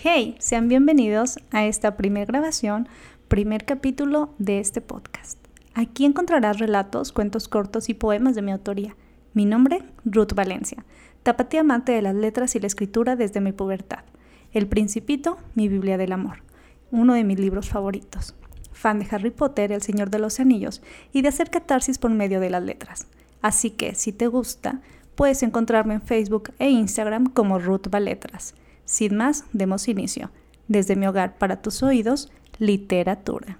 Hey, sean bienvenidos a esta primera grabación, primer capítulo de este podcast. Aquí encontrarás relatos, cuentos cortos y poemas de mi autoría. Mi nombre, Ruth Valencia, tapatía amante de las letras y la escritura desde mi pubertad. El Principito, mi Biblia del Amor, uno de mis libros favoritos. Fan de Harry Potter, El Señor de los Anillos y de hacer catarsis por medio de las letras. Así que, si te gusta, puedes encontrarme en Facebook e Instagram como Ruth Valetras. Sin más, demos inicio. Desde mi hogar para tus oídos, literatura.